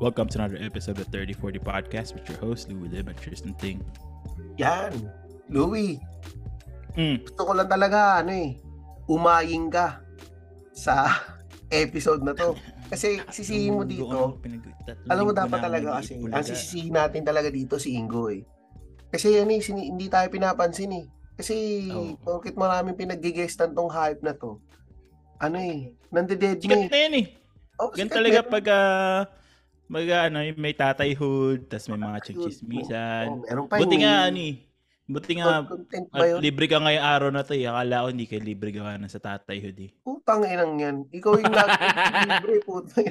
Welcome to another episode of 3040 Podcast with your host, Louie Lib and Tristan Ting. Yan. Louie, Mm. gusto ko lang talaga, ano eh, umaying ka sa episode na to. Kasi sisihin mo dito, alam mo dapat talaga kasi, ang sisisihin natin talaga dito si Ingo eh. Kasi ano eh, sini- hindi tayo pinapansin eh. Kasi, Oo. bakit maraming pinag-guestan tong hype na to, ano eh, nandeded na Sikat eh. na yan eh. Oh, Gan sikat talaga pag ah, mag ano, may tatayhood, tas may mga chichismisan. Oh, meron pa Buti nga, ano eh. Buti nga, at libre ka ngayong araw na to eh. Akala ko hindi ka libre gawa na sa tatayhood eh. Putang inang yan. Ikaw yung libre, putang.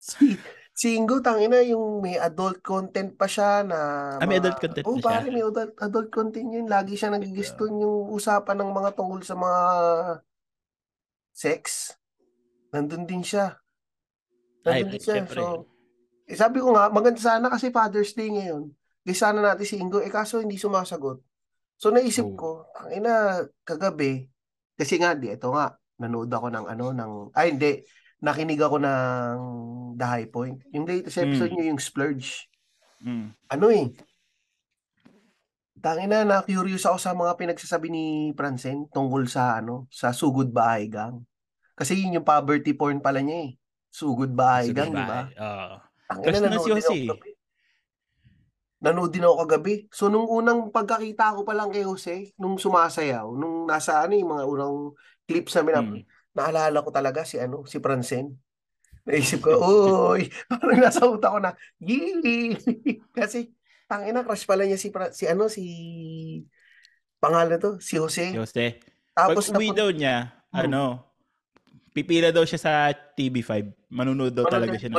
Si, si Ingo, tangina, yung may adult content pa siya na... Ah, may adult content Oo, pa siya. may adult, adult content yun. Lagi siya nagigiston yung usapan ng mga tungkol sa mga sex. Nandun din siya. Ay, Nandun din siya. syempre. So, eh, sabi ko nga, maganda sana kasi Father's Day ngayon. Di sana natin si Ingo, eh kaso hindi sumasagot. So naisip Oo. ko, ang ina, kagabi, kasi nga, di, ito nga, nanood ako ng ano, ng, ay hindi, nakinig ako ng The High Point. Yung latest episode Mm. niyo, yung Splurge. Mm. Ano eh, tangina na curious ako sa mga pinagsasabi ni Francen tungkol sa ano, sa Sugod Bahay Gang. Kasi yun yung poverty porn pala niya eh. Sugod Bahay Gang, di ba? Oo. Crush na nanood si din ako Jose. kagabi. Nanood din ako kagabi. So, nung unang pagkakita ko pa lang kay Jose, nung sumasayaw, nung nasa ano yung mga unang clips namin, na, Mm. naalala ko talaga si ano, si Francen. Naisip ko, uy, parang nasa utak ko na, yee! Kasi, tangina, crush pala niya si, si ano, si, pangalan to, si Jose. Si Jose. Pag Tapos, uwi napun- daw niya, Hmm. ano, pipila daw siya sa TV5. Manunood daw Manonood talaga siya ng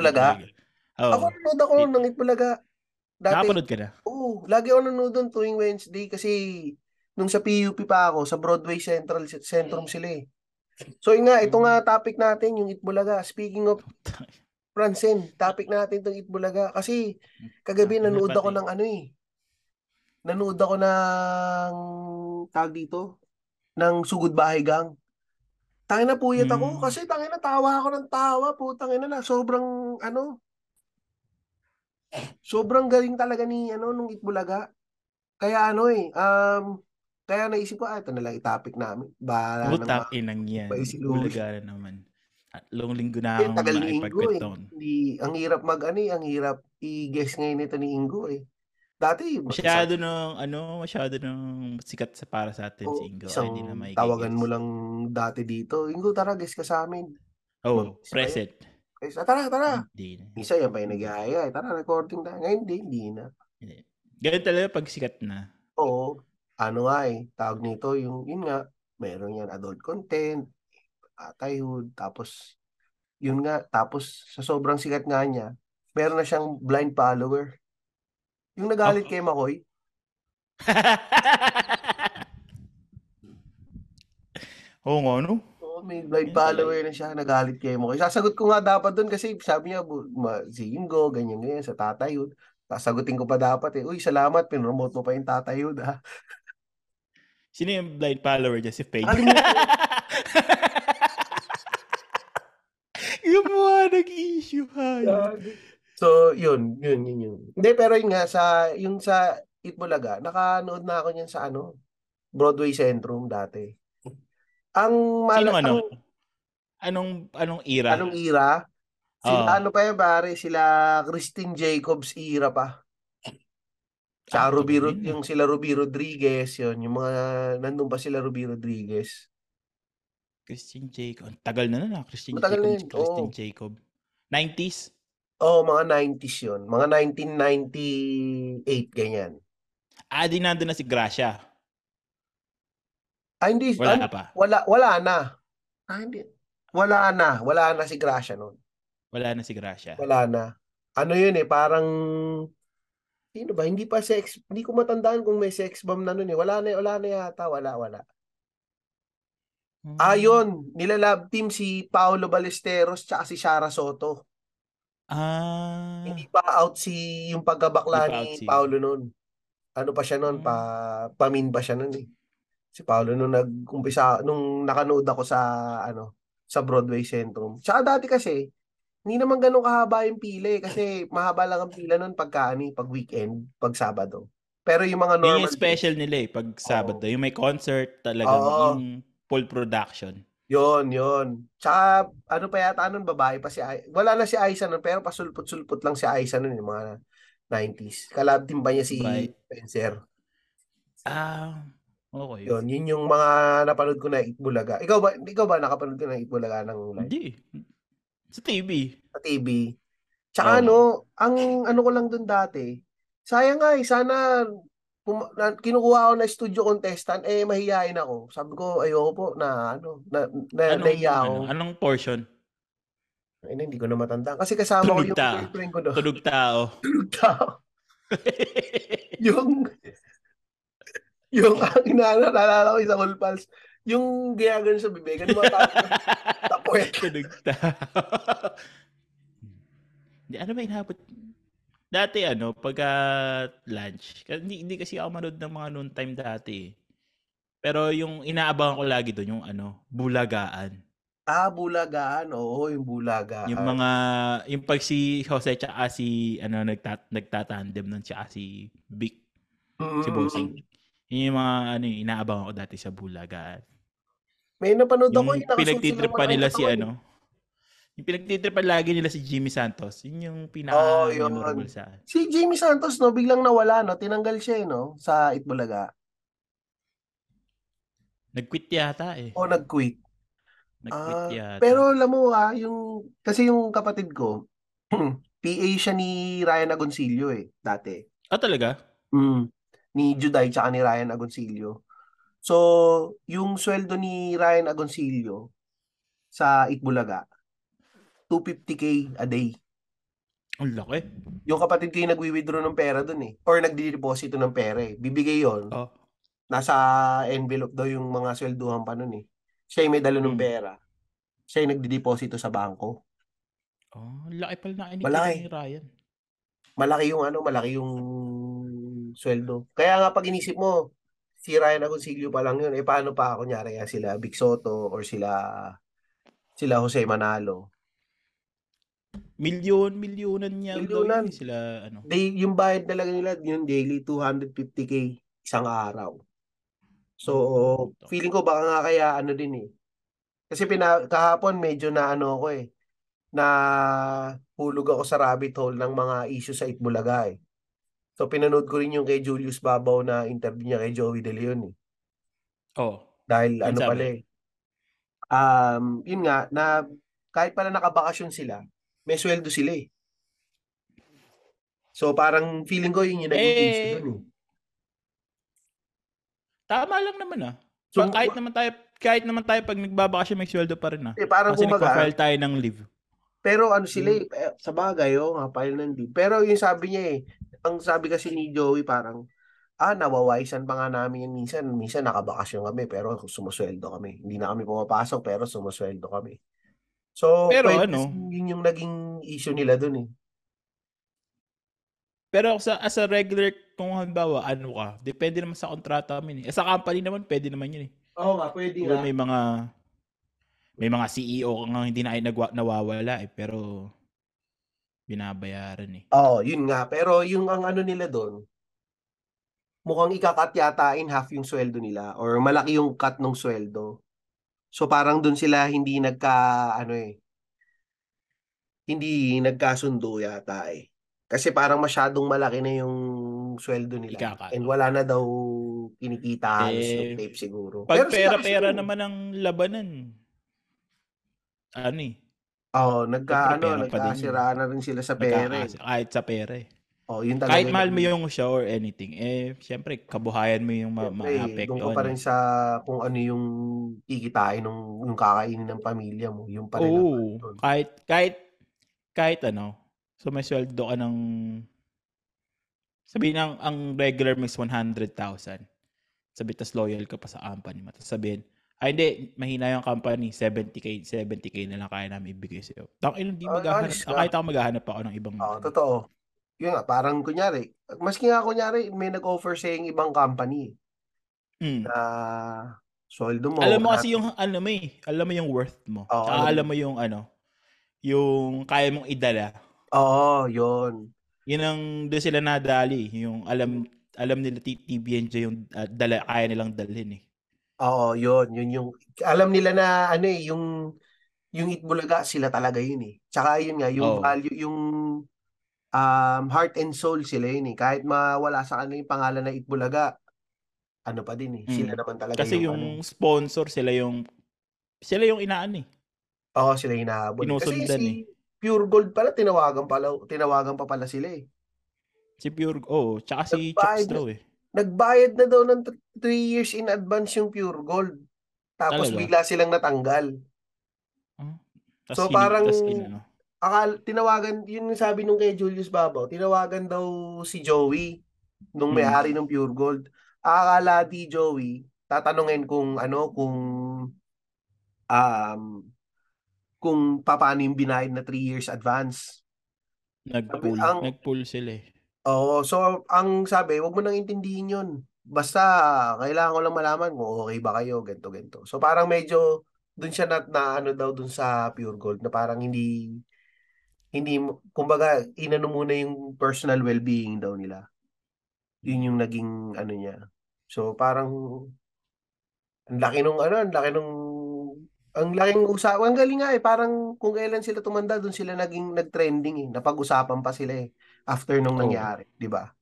Oo. ako nanood ako ng Itbulaga. Dati, Nakapanood ka na? Oo, lagi ako nanonood doon tuwing Wednesday kasi nung sa PUP pa ako, sa Broadway Central Centrum sila eh. So yun nga, ito nga topic natin, yung Itbulaga. Speaking of Francen, topic natin itong Itbulaga. Kasi kagabi nanood ako ng ano eh. Nanood ako ng tawag dito, ng Sugod Bahay Gang. Tangin na puyat ako Hmm. kasi tangin na tawa ako ng tawa, putang ina na sobrang ano sobrang galing talaga ni ano nung Itbulaga. Kaya ano eh, um kaya naisip ko, ah, ito na lang i-topic namin. Bahala nang Utang inang yan. Bulaga na naman. At long linggo na Eh, akong tagal ni Ingo eh. Hindi, ang hirap mag ano eh, ang hirap i-guess ngayon nito ni Ingo eh. Dati, Masyado nung, ano, masyado nung sikat sa para sa atin oh, si Ingo. Ay, isang hindi na may tawagan mo lang dati dito. Ingo, tara, guess ka sa amin. Oh, Mag- present. Guys, ah, tara, tara. Hindi na. Isa yan pa yung nag-iaya. eh. Tara, recording tayo. Ngayon, hindi, hindi na. Hindi. Ganun talaga pag sikat na. Oo, ano nga eh, tawag nito, yung, yun nga, meron yan adult content, atayhood, tapos, yun nga, tapos, sa sobrang sikat nga niya, meron na siyang blind follower. Yung nagalit Oh. kay Makoy, Oo nga, no? Oo, may blind Yun follower na siya, nagalit kay Makoy. Sasagot ko nga dapat doon kasi sabi niya, ma- si Ingo, ganyan ganyan, sa tatayhood. Sasagutin ko pa dapat eh, uy, salamat, pinromote mo pa yung tatayhood ha. Sino yung blind follower niya? Si ko. yung mga nag-issue, hay. So, yun, yun, yun, yun. Hindi, pero yun nga, sa, yung sa Itbulaga, nakanood na ako niyan sa ano, Broadway Centrum dati. Ang mal- Sinong ano? ang Anong, anong era? anong era? Sila, Oo. ano pa yan, pare? Sila Christine Jacobs era pa. Sa Ah, Ruby, Rod- yung sila Ruby Rodriguez, yun, yung mga, nandun pa sila Ruby Rodriguez. Christian Jacob. Tagal na na, Christian Matagal Jacob. na yun, Christian oo. Jacob. 90s? Oh, mga 90s yun. Mga 1998, ganyan. Ah, di nandun na si Gracia. Ah, hindi. Wala ano, pa. Wala, wala na. Ah, hindi. Wala na. Wala na si Gracia noon. Wala na si Gracia. Wala na. Ano yun eh, parang, sino ba? Hindi pa sex, hindi ko matandaan kung may sex bomb na noon eh. Wala na, wala na yata. Wala, wala. Hmm. Ah, yun. Nilalab team si Paolo Ballesteros tsaka si Shara Soto. Ah. Hindi pa out si yung pagkabakla ni si- Paolo noon. Ano pa siya noon? Hmm. Pa, pamin pa siya noon eh. Si Paolo nung nag-umpisa, nung nakanood ako sa, ano, sa Broadway Centrum. Tsaka dati kasi, Hindi naman ganun kahaba yung pila eh, kasi mahaba lang ang pila nun pagka ano, eh, pag weekend, pag Sabado. Pero yung mga normal Yun yung special days, nila eh, pag Sabado. Yung may concert talaga, Oo. yung full production. Yon, yon. Tsaka, ano pa yata nun, babae pa si Ai. Wala na si Aiza nun, pero pasulput-sulput lang si Aiza nun, yung mga 90s. Kalab din ba niya si Right. Spencer? Ah, okay. Yon, yun yung mga napanood ko na Itbulaga. Ikaw ba, ikaw ba nakapanood ka ng Itbulaga ng live Hindi. Sa TV. sa TV? Tsaka Oo. ano, ang ano ko lang dun dati, sayang nga eh, sana pum- na, kinukuha ako na studio contestant, eh mahihayin ako. Sabi ko, ayoko po na ano, na, na, Anong, nahiya ako. ano, anong portion? Ay, hindi ko na matanda. Kasi kasama ko Tunog yung ta. girlfriend ko doon. Tunog tao. Tunog tao. yung yung ang inaano, naalala ko isang All Pals, yung ginagano sa bibig, ano mga. Tunog tao. Hindi, ano ba inabot? Dati ano, pagka lunch, kasi hindi, hindi kasi ako manood ng mga noon time dati. Pero yung inaabangan ko lagi doon, yung ano, bulagaan. Ah, bulagaan. Oo, yung bulagaan. Yung mga, yung pag si Jose tsaka si, ano, nagtat, nagtatandem nun tsaka si Vic, Mm. si Bossing. Yun yung mga, ano, yung inaabangan ko dati sa bulagaan. May napanood Yung ako, yung pinagtitrip pa nila si ano, yung pinagtitrip pa lagi nila si Jimmy Santos. Yun yung pinaka-memorable yun. sa akin. Si Jamie Santos, no, biglang nawala, no? Tinanggal siya, eh, no? Sa Itbulaga. Nag-quit yata eh. O nag-quit. Nag-quit Ah, yata. pero alam mo ha, yung, kasi yung kapatid ko, PA siya ni Ryan Agoncillo, eh, dati. Ah, talaga? Mm, ni Juday tsaka ni Ryan Agoncillo. So, yung sweldo ni Ryan Agoncillo sa Itbulaga, 250k a day. Ang laki. Yung kapatid ko yung nagwi-withdraw ng pera dun eh. Or nagdi-deposito ng pera eh. Bibigay yon Oh. Nasa envelope daw yung mga swelduhan pa nun eh. Siya yung may dala ng Mm. pera. Siya yung nagdi-deposito sa bangko. Oh, laki pala na ni Ryan. Malaki yung ano, malaki yung sweldo. Kaya nga pag inisip mo, si Ryan Agoncillo pa lang yun. Eh paano pa, kunyari yan, sila Vic Soto or sila sila Jose Manalo. Milyon, milyonan niya. Milyonan. Milyonan. Sila, ano. They, yung bayad talaga nila, yung daily 250k isang araw. So, feeling ko baka nga kaya ano din eh. Kasi pina, kahapon medyo na ano ako eh, na hulog ako sa rabbit hole ng mga issue sa Itbulaga eh. So, pinanood ko rin yung kay Julius Babaw na interview niya kay Joey De Leon eh. Oh. Dahil ano sabi. pala eh. Um, yun nga, na kahit pala nakabakasyon sila, may sweldo sila eh. So, parang feeling ko yun yung naging Eh, issue dun eh. Tama lang naman ah. So, Pag kahit naman tayo, kahit naman tayo pag nagbabakasyon may sweldo pa rin ah. eh, parang Kasi kumbaga, nagpa-file tayo ng leave. Pero ano sila eh, eh, sa bagay, oh, nga, file ng leave. Pero yung sabi niya eh, ang sabi kasi ni Joey parang, ah, nawawaisan pa nga namin yan minsan. Minsan nakabakasyon kami, pero sumusweldo kami. Hindi na kami pumapasok, pero sumusweldo kami. So, Pero pwede ano? yun yung naging issue nila dun eh. Pero sa as a regular, kung halimbawa, ano ka, depende naman sa kontrata namin eh. Sa company naman, pwede naman yun eh. Oo nga, pwede Diba may mga may mga CEO nga hindi na ay nagwa, nawawala eh, pero binabayaran eh. Oo, yun nga. Pero yung ang ano nila doon, mukhang ikakat yata in half yung sweldo nila or malaki yung cut ng sweldo. So parang doon sila hindi nagka ano eh hindi nagkasundo yata eh. Kasi parang masyadong malaki na yung sweldo nila. Ikakat. And wala na daw kinikita Eh, yung tape siguro. Pag pera-pera kasi- naman ang labanan, ano eh, Oo, nagka Siyempre, ano, pera pa din yun. nagkasiraan na rin sila sa pera. eh. kahit sa pera eh. Oh, yun talaga. Kahit mahal mo yung show or anything, eh, syempre, kabuhayan mo yung ma- ma-apektuhan. doon ka pa rin sa kung ano yung kikitain nung yung kakainin ng pamilya mo. Yung pa rin Oo, doon. kahit, kahit, kahit ano, so may sweldo ka ng, sabihin ang, ang regular mo is 100,000. Sabi, tas loyal ka pa sa company mo. Tapos sabihin, ay hindi, mahina yung company, 70k, 70k na lang kaya namin ibigay sa'yo. Tangin, hindi Ah, maghahanap. ka. kahit ako maghahanap ako ng ibang, Oo, totoo. Yun nga, parang kunyari, maski nga kunyari, may nag-offer sa yung ibang company Mm. na sweldo mo. alam mo kasi yung, alam mo eh, alam mo yung worth mo. Oo, Tsaka alam mo. alam mo yung ano, yung kaya mong idala. Oo, yun. Yun ang doon sila nadali. Yung alam alam nila TBNJ yung uh, dala, kaya nilang dalhin eh. Oo, yun. Yun yung, alam nila na ano eh, yung, yung Itbulaga, sila talaga yun eh. Tsaka yun nga, yung oh. value, yung um, heart and soul sila yun eh. Kahit mawala sa kanila yung pangalan na Itbulaga, ano pa din eh. Sila mm. naman talaga Kasi yung, yung ano, sponsor, sila yung, sila yung inaan eh. Oo, sila yung hinahabol. Kasi si eh. Pure Gold pala, tinawagan, pala, tinawagan pa pala sila eh. Si Pure, oh, tsaka si Chucks daw eh. Nagbayad na daw ng 3 years in advance yung Pure Gold. Tapos Talaga? bigla silang natanggal. Huh? so hinig, parang ano? akal tinawagan yun yung sabi nung kay Julius Babaw, tinawagan daw si Joey nung hmm. may-ari ng Pure Gold. Akala di Joey tatanungin kung ano kung um kung paano yung binayad na 3 years advance. Nag-pull, ang, nag-pull sila eh. Oo, so ang sabi, wag mo nang intindihin 'yun. Basta kailangan ko lang malaman kung okay ba kayo, ganto ganto. So parang medyo dun siya na, na ano daw dun sa Pure Gold na parang hindi hindi kumbaga inano muna yung personal well-being daw nila. Yun yung naging ano niya. So parang ang laki nung ano, ang laki nung ang laking usapan. Ang galing nga eh, parang kung kailan sila tumanda, doon sila naging nag-trending eh. Napag-usapan pa sila eh after nung oh. nangyari, di ba?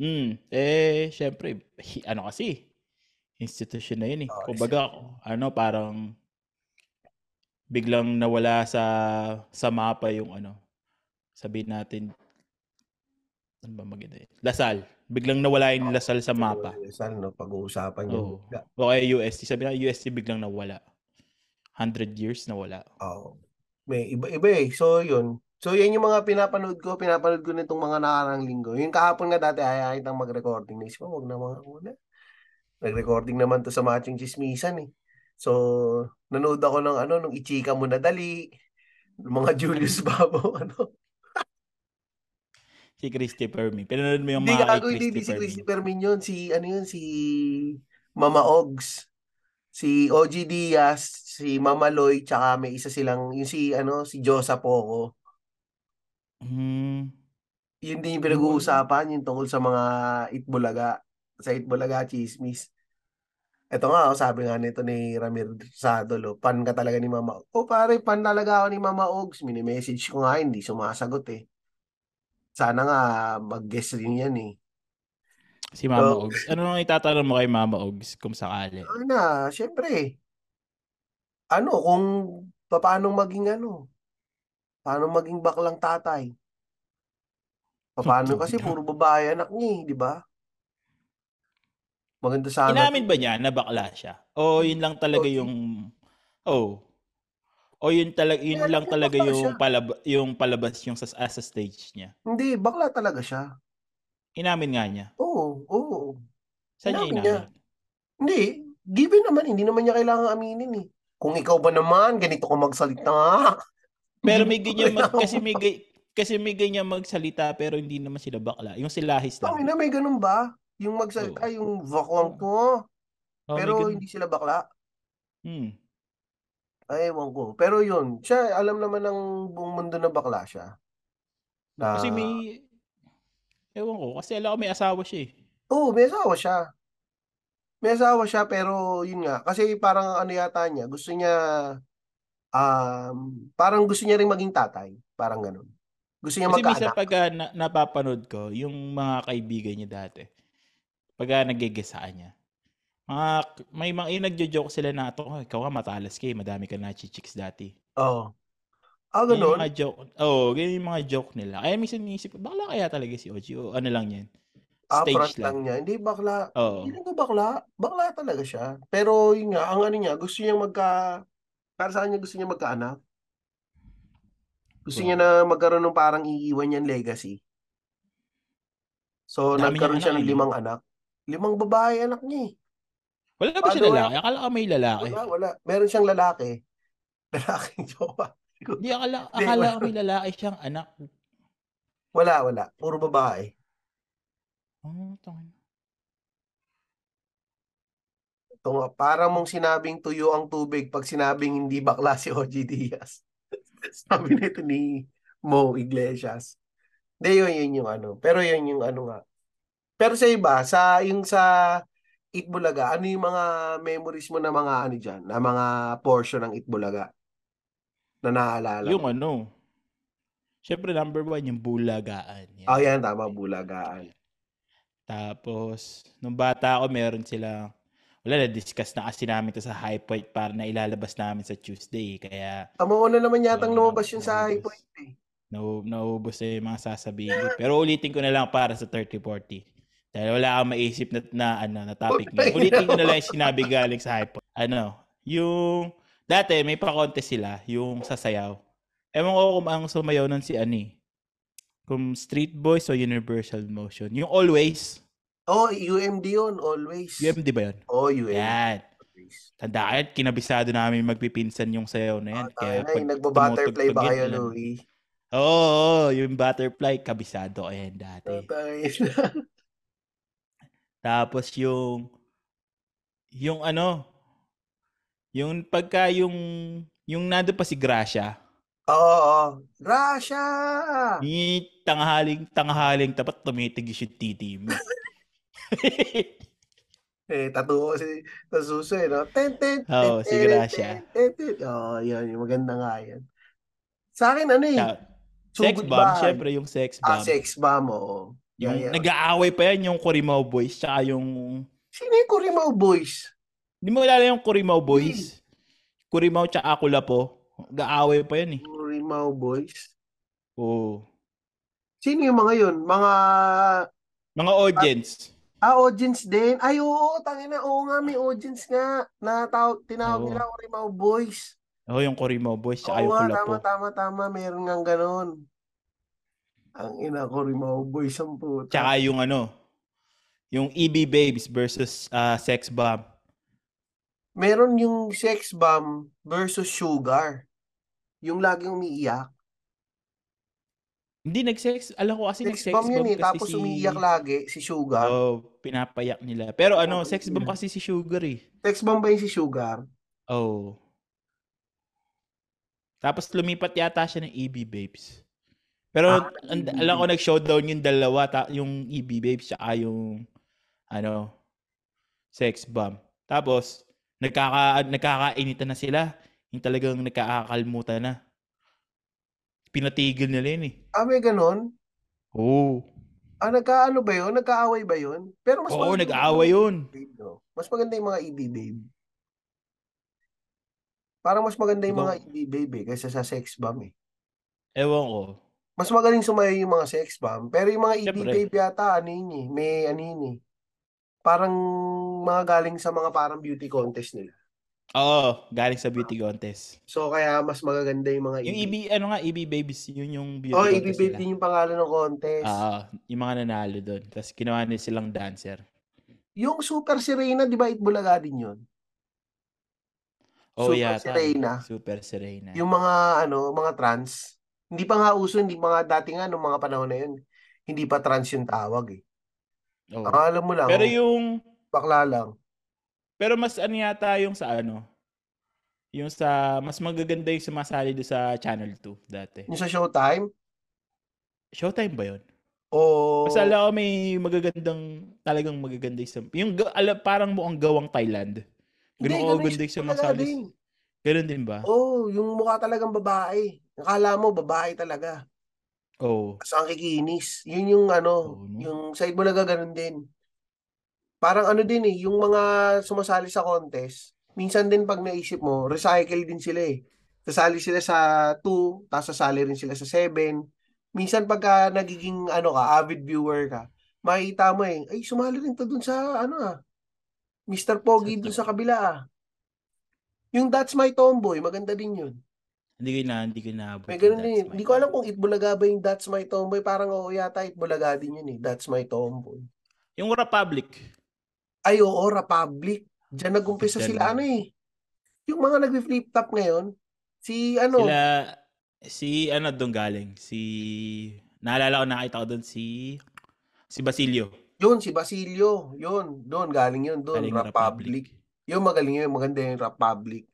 Hmm, eh syempre ano kasi institution na yun eh. Oh, Kumbaga ano parang biglang nawala sa sa mapa yung ano sabihin natin ano ba maganda eh? Lasal. Biglang nawala yung Lasal sa mapa. Lasal, no? Pag-uusapan yun. Oh. O kaya UST. Sabi na UST biglang nawala. 100 years na wala. Oo. Oh. May iba-iba eh. So, yun. So, yan yung mga pinapanood ko. Pinapanood ko nitong mga nakarang linggo. Yung kahapon nga dati, ay ay mag-recording. Naisip ko, wag na mga una. Nag-recording naman to sa Matching Chismisan eh. So, nanood ako ng ano, nung Ichika mo na dali. Mga Julius Babo, ano. si Christopher Min. Pinanood mo yung mga kay Christopher Hindi, si Christopher Min yun. Si, ano yun, si Mama Ogs. Si OG Diaz, si Mama Loy, tsaka may isa silang, yung si, ano, si Josa Poco. Hmm. Yun din yung pinag-uusapan, yung tungkol sa mga Itbulaga, sa Itbulaga Chismis. Ito nga, oh, sabi nga nito ni Ramir Sadolo, pan ka talaga ni Mama. O oh, pare, pan talaga ako ni Mama Ogs. Mini-message ko nga, hindi sumasagot eh. Sana nga mag-guest rin yan eh. Si Mama so, Ogs. Ano nang itatanong mo kay Mama Ogs kung sakali? Ano na, syempre. Ano, kung paano maging ano, Paano maging baklang tatay? Paano kasi puro babae anak niya, eh, di ba? Maganda sana. Inamin ba niya na bakla siya? O yun lang talaga oh, yung Oh. O yun talaga yun lang talaga yung palab yung palabas yung sa as a stage niya. Hindi, bakla talaga siya. Inamin nga niya. Oo, oo. Saan niya inamin? Niya. Hindi, given naman, hindi naman niya kailangan aminin eh. Kung ikaw ba naman, ganito ko magsalita. Pero may ganyan mag, kasi may kasi may ganyan magsalita pero hindi naman sila bakla. Yung silahis lang. na may ganun ba? Yung magsalita, oh. yung vakwang ko. Oh, pero hindi sila bakla. Hmm. Ay, ewan ko. Pero yun, siya, alam naman ng buong mundo na bakla siya. Na... Kasi may, ewan ko, kasi alam ko may asawa siya eh. Oo, may asawa siya. May asawa siya, pero yun nga, kasi parang ano yata niya, gusto niya um, parang gusto niya rin maging tatay. Parang ganun. Gusto niya Kasi magkaanak. Kasi pag uh, na, napapanood ko, yung mga kaibigan niya dati, pag uh, nagigisaan niya, mga, may mga yung nagjo-joke sila na ito, ikaw ka matalas kay, madami ka na chicks dati. Oo. Ah, ganun? Yung mga joke, oh, ganyan yung mga joke nila. Kaya minsan nisip, bakla kaya talaga si Oji o ano lang yan. Stage ah, lang. lang niya. Hindi bakla. Oh. Hindi ko bakla. Bakla talaga siya. Pero yun nga, ang ano niya, gusto niya magka para sa kanya gusto niya magkaanak. Gusto wow. niya na magkaroon ng parang iiwan niyang legacy. So, Dami nagkaroon siya ng limang anak. Limang babae anak niya eh. Wala ba siya lalaki? Akala ka may lalaki. Wala, wala. Meron siyang lalaki. Lalaking jowa. Hindi, akala, akala ka may lalaki siyang anak. Wala, wala. Puro babae. Oh, tangin. Ito nga, para mong sinabing tuyo ang tubig pag sinabing hindi bakla si OG Diaz. Sabi nito ni Mo Iglesias. Hindi, yun, yun yung ano. Pero yun yung ano nga. Pero sa iba, sa, yung sa Itbulaga, ano yung mga memories mo na mga ano dyan, na mga portion ng Itbulaga? Na naaalala Yung ano, syempre number one, yung bulagaan. Yan. Oh, yan, tama, bulagaan. Tapos, nung bata ako, meron sila, wala na, discuss na kasi namin to sa High Point para na ilalabas namin sa Tuesday. Kaya... Amo na naman yatang so, lumabas yun sa High Point eh. Na, naubos na yung mga sasabihin. Pero ulitin ko na lang para sa 30-40. Dahil wala akong maisip na, na, ano, na topic mo. Ulitin ko na lang yung sinabi galing sa High Point. Ano, yung... Dati, may pa-contest sila, yung sasayaw. Ewan ko kung ang sumayaw nun si Ani. Kung Street Boys o Universal Motion. Yung Always. Oh, UMD yun, Always. UMD ba yun? Oh, UMD. Yan. Tanda kayo, kinabisado namin magpipinsan yung sayaw na yan. Oh, Kaya pag nagbo-butterfly ba kayo, Louie? Oo, oh, oh, yung butterfly, kabisado ko yan dati. Oh, Tapos yung, yung ano, yung pagka yung, yung nando pa si Gracia, Oo, oh, Gracia! Ni tanghaling, tanghaling tapat tumitigis yung titi mo. eh, tatuo si Tasuso eh, no? Ten, ten, Oo, oh, si Gracia. Ten, ten, Oo, oh, yan, yung maganda nga yan. Sa akin, ano eh, Sa, sex bomb, syempre yung sex bomb. Ah, sex bomb, oo. Yung yeah, yeah. nag-aaway pa yan, yung Corimao Boys, tsaka yung... Sino yung Corimao Boys? Hindi mo kilala yung Boys? Hmm. Corimao tsaka Akulapo. Gaaway pa yan eh. Rimao Boys? Oo. Sino yung mga yun? Mga... Mga audience. Ah, audience din. Ay, oo, tangina. Oo nga, may audience nga. Na tinawag oo. nila Rimao Boys. Oo, yung Corimao Boys. Tsaka yung Kulapo. tama, tama, tama. Meron nga ganon. Ang ina ko Rimao Boys ang puta. Tsaka yung ano, yung EB Babes versus uh, Sex Bomb. Meron yung Sex Bomb versus Sugar. Yung laging umiiyak. Hindi nag-sex. Alam ko kasi nag-sex bomb yun eh. Tapos si... umiiyak lagi si Sugar. Oh, pinapayak nila. Pero ano, oh, sex bomb kasi si Sugar eh. Sex bomb ba yung si Sugar? Oh. Tapos lumipat yata siya ng EB Babes. Pero ah, and, e alam ko nag-showdown yung dalawa, ta- yung EB Babes tsaka yung ano, sex bomb. Tapos nagkaka nagkakainitan na sila. Yung talagang nagkakakalmutan na. Pinatigil nila yun eh. Ah, may ganon? Oo. Ah, nagkaano ba yun? Nagkaaway ba yun? Pero mas Oo, nag-aaway yun. Babe, no? Mas maganda yung mga EB babe. Parang mas maganda yung mga EB babe eh, kaysa sa sex bomb eh. Ewan ko. Mas magaling sumayo yung mga sex bomb. Pero yung mga EB Siyempre. babe yata, ano yun eh, may ano yun eh. Parang mga galing sa mga parang beauty contest nila. Oo, galing sa beauty contest. So kaya mas magaganda yung mga Yung EB, ano nga, EB Babies, yun yung beauty oh, contest EB Babies yung pangalan ng contest. Oo, yung mga nanalo doon. Tapos ginawa nila silang dancer. Yung Super Serena, di ba Itbulaga din yun? Oh, Super yata. Serena. Super Serena. Yung mga, ano, mga trans. Hindi pa nga uso, hindi pa nga dati nga, nung mga panahon na yun, hindi pa trans yung tawag eh. Oh. Ang alam mo lang. Pero yung... Bakla lang. Pero mas ano yata yung sa ano? Yung sa, mas magaganda yung sumasali do sa Channel 2 dati. Yung sa Showtime? Showtime ba yun? O... Mas alam ko may magagandang, talagang magaganda yung, yung alam, parang mo ang gawang Thailand. Ganun ko ganda yung sumasali. Din. Ganun din ba? Oo, oh, yung mukha talagang babae. Akala mo, babae talaga. Oh. Ang kikinis. Yun yung ano, oh, no? yung side mo na ganun din parang ano din eh, yung mga sumasali sa contest, minsan din pag naisip mo, recycle din sila eh. Sasali sila sa 2, tapos sasali rin sila sa 7. Minsan pagka nagiging ano ka, avid viewer ka, makikita mo eh, ay sumali rin to dun sa ano ah, Mr. Pogi dun sa kabila ah. Yung That's My Tomboy, maganda din yun. Hindi ko na, hindi ko na. May ganun din. Hindi ko alam kung Itbulaga ba yung That's My Tomboy. Parang oo yata Itbulaga din yun eh. That's My Tomboy. Yung Republic. Ay, oo, Republic. Diyan nag-umpisa sila ano eh. Yung mga nag-flip top ngayon, si ano? Sila, si ano doon galing? Si, naalala ko nakita ko doon si, si Basilio. Yun, si Basilio. Yun, doon, galing yun, doon, Republic. Republic. Yung magaling yun, maganda yung Republic.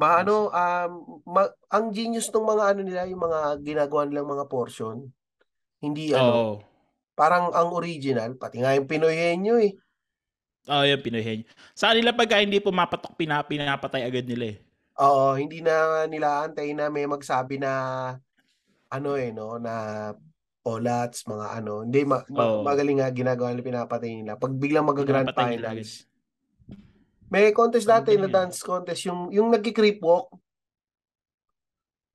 Maano, um, ma- ang genius ng mga ano nila, yung mga ginagawa nilang mga portion, hindi ano, Oo. parang ang original, pati nga yung Pinoy Henyo eh. Oo, yung Pinoy Henyo. Sa kanila pagka hindi pumapatok, pina, pinapatay agad nila eh. Oo, hindi na nila antay na may magsabi na ano eh, no, na olats, mga ano. Hindi, ma- Oo. magaling nga ginagawa nila, pinapatay nila. Pag biglang mag-grand nila finals, may contest dati na dance contest, yung, yung nagki-creep walk,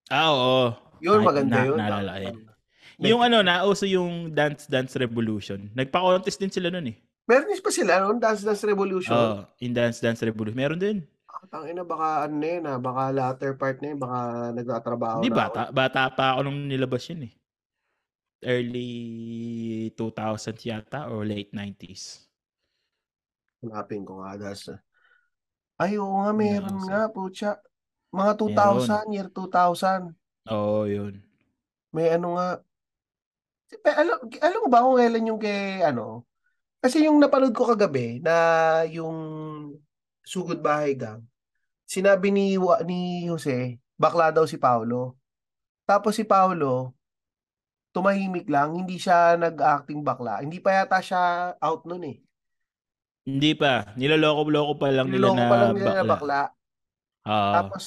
Ah, oo. yun Ay, maganda na- yun. naalala yun. Nag- Yung ano, nauso yung Dance Dance Revolution. Nagpa-contest din sila nun eh. Meron din pa sila noon, Dance Dance Revolution. Oo, in Dance Dance Revolution. Meron din. Ah, tangina, baka ano na yun, ah, baka latter part na yun, baka nagtatrabaho Hindi, na bata, bata pa ako nung nilabas yun eh. Early 2000s yata or late 90s. ako. Hanapin ko nga, das. Ay, oo nga, meron nga, putya. Mga 2000, year 2000. Oo, yun. May ano nga. Pe, alam, alam mo ba kung kailan yung kay, ano? Kasi yung napanood ko kagabi na yung Sugod Bahay Gang, sinabi ni, Wa- ni Jose, bakla daw si Paulo. Tapos si Paulo, tumahimik lang, hindi siya nag-acting bakla. Hindi pa yata siya out nun eh. Hindi pa. Niloloko-loko pa lang nila Niloko na pa lang nila na bakla. bakla. Oo. Tapos,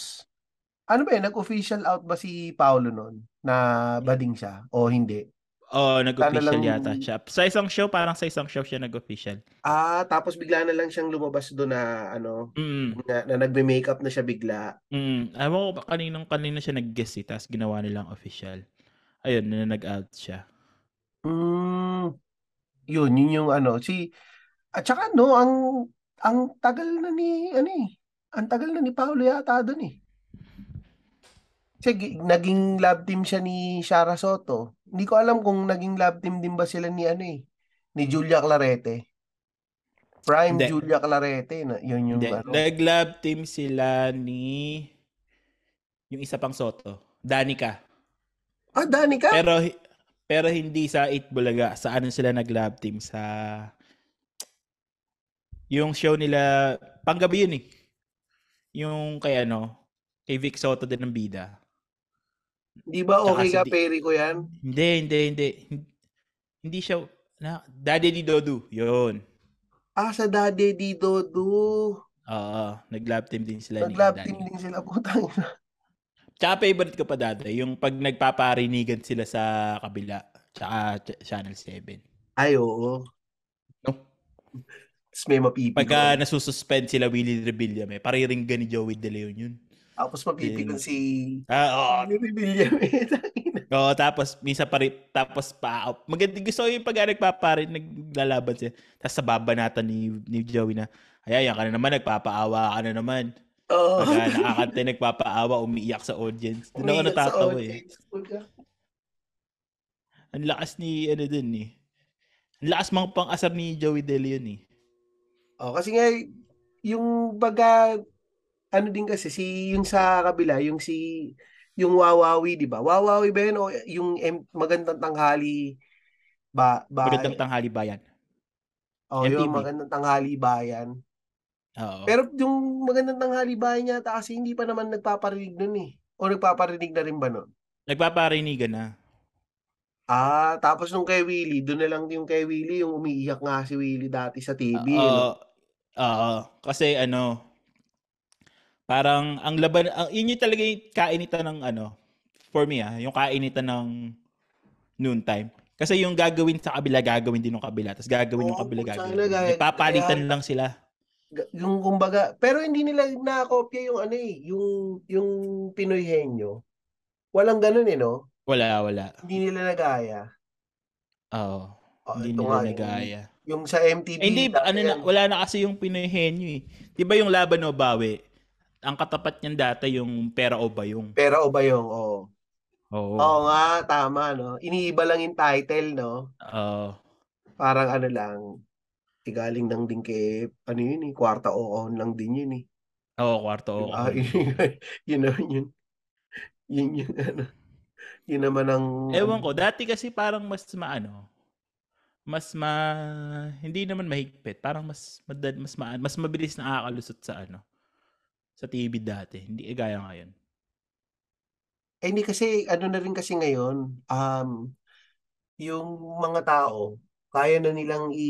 ano ba eh, nag-official out ba si Paulo nun na bading siya o hindi? Oo, nag-official Sana lang- yata siya. Sa isang show, parang sa isang show siya nag-official. Ah, tapos bigla na lang siyang lumabas doon na ano, Mm. na, na nagme-makeup na siya bigla. Mm. Ewan ko ba kaninong kanina siya nag-guest eh, tapos ginawa nilang official. Ayun, na nag-out siya. Mm, yun, yun yung ano, si, at saka no, ang, ang tagal na ni, ano eh, ang tagal na ni Paulo yata doon eh. Kasi gi- naging love team siya ni Shara Soto. Hindi ko alam kung naging love team din ba sila ni ano eh, ni Julia Clarete. Prime Hindi. Julia Clarete, na, yun yung Hindi, ano. nag-lab team sila ni yung isa pang Soto, Danica. Ah, Danica? Pero pero hindi sa It Bulaga. Sa ano sila nag-lab team sa yung show nila panggabi yun eh. Yung kay ano, kay Vic Soto din ng bida. Di ba okay si ka, Di- Perry ko yan? Hindi, hindi, hindi. Hin- Hindi siya na Daddy di Dodu. Yun. Ah, sa Daddy di Dodo. Oo, nag-lab team din sila Daddy. team din sila, putang ina. Tsaka favorite ko pa dati, yung pag nagpaparinigan sila sa kabila, tsaka ch- Channel 7. Ay, oo. No? Tapos may mapipigon. Pagka nasususpend sila Willie Rebillame, pariringgan ni Joey De Leon yun. Tapos mapipigon Eh, si... Ah. Ni William. Tangina. Oo, tapos minsan pari, tapos pa Maganda gusto ko yung pag nagpaparin, naglalaban siya. Tapos sa babanatan ni, ni Joey na, ay, yan ka na naman, nagpapaawa ka na naman. Oo. Pagka nakakante, nagpapaawa, umiiyak sa audience. Doon ako natatawa eh. Ang lakas ni, ano dun eh. Ang lakas mga pang-asar ni Joey De Leon eh. Oh, kasi nga, yung baga, ano din kasi, si, yung sa kabila, yung si, yung Wawawi, di ba? Wawawi ba yun? O yung M- magandang tanghali ba, ba, Magandang tanghali bayan. oh, yung magandang tanghali bayan. Oo. Pero yung magandang tanghali bayan yata kasi hindi pa naman nagpaparinig nun eh. O nagpaparinig na rin ba nun? Nagpaparinigan na. Ah, tapos nung kay Willie, doon na lang yung kay Willie, yung umiiyak nga si Willie dati sa TV. Oo. no? Oo. Kasi ano, parang ang laban, ang, yung talaga yung kainitan ng ano, for me ah, yung kainitan ng noontime. Kasi yung gagawin sa kabila, gagawin din ng kabila. Tapos gagawin yung Oo, kabila, putya, gagawin. gaya- Nagpapalitan kaya- lang sila. Yung kumbaga, pero hindi nila nakopya yung ano eh, yung, yung Pinoy Henyo. Walang ganun eh, no? Wala, wala. Hindi nila nagaya. Oo. Oh, hindi ito nila nga, yung- nagaya. Yung, sa MTV. Eh, hindi, ano na, wala na kasi yung Pinoy Henyo eh. Di ba yung Laban o Bawi? Ang katapat niyan dati yung Pera o Bayong. Pera o ba yung, oo. Oo. Oo nga, tama, no? Iniiba lang yung title, no? Oo. Parang ano lang, galing lang din kay, ano yun eh, kwarta o lang din yun eh. Oo, kwarto o. Ah, yun, yun yun. Yun ano. Yun naman ang... Ewan ko, dati kasi parang mas maano, mas ma hindi naman mahigpit, parang mas madad, mas ma, mas mabilis na nakakalusot sa ano sa TV dati. Hindi eh, gaya ngayon. Eh, hindi kasi ano na rin kasi ngayon, um, yung mga tao, kaya na nilang i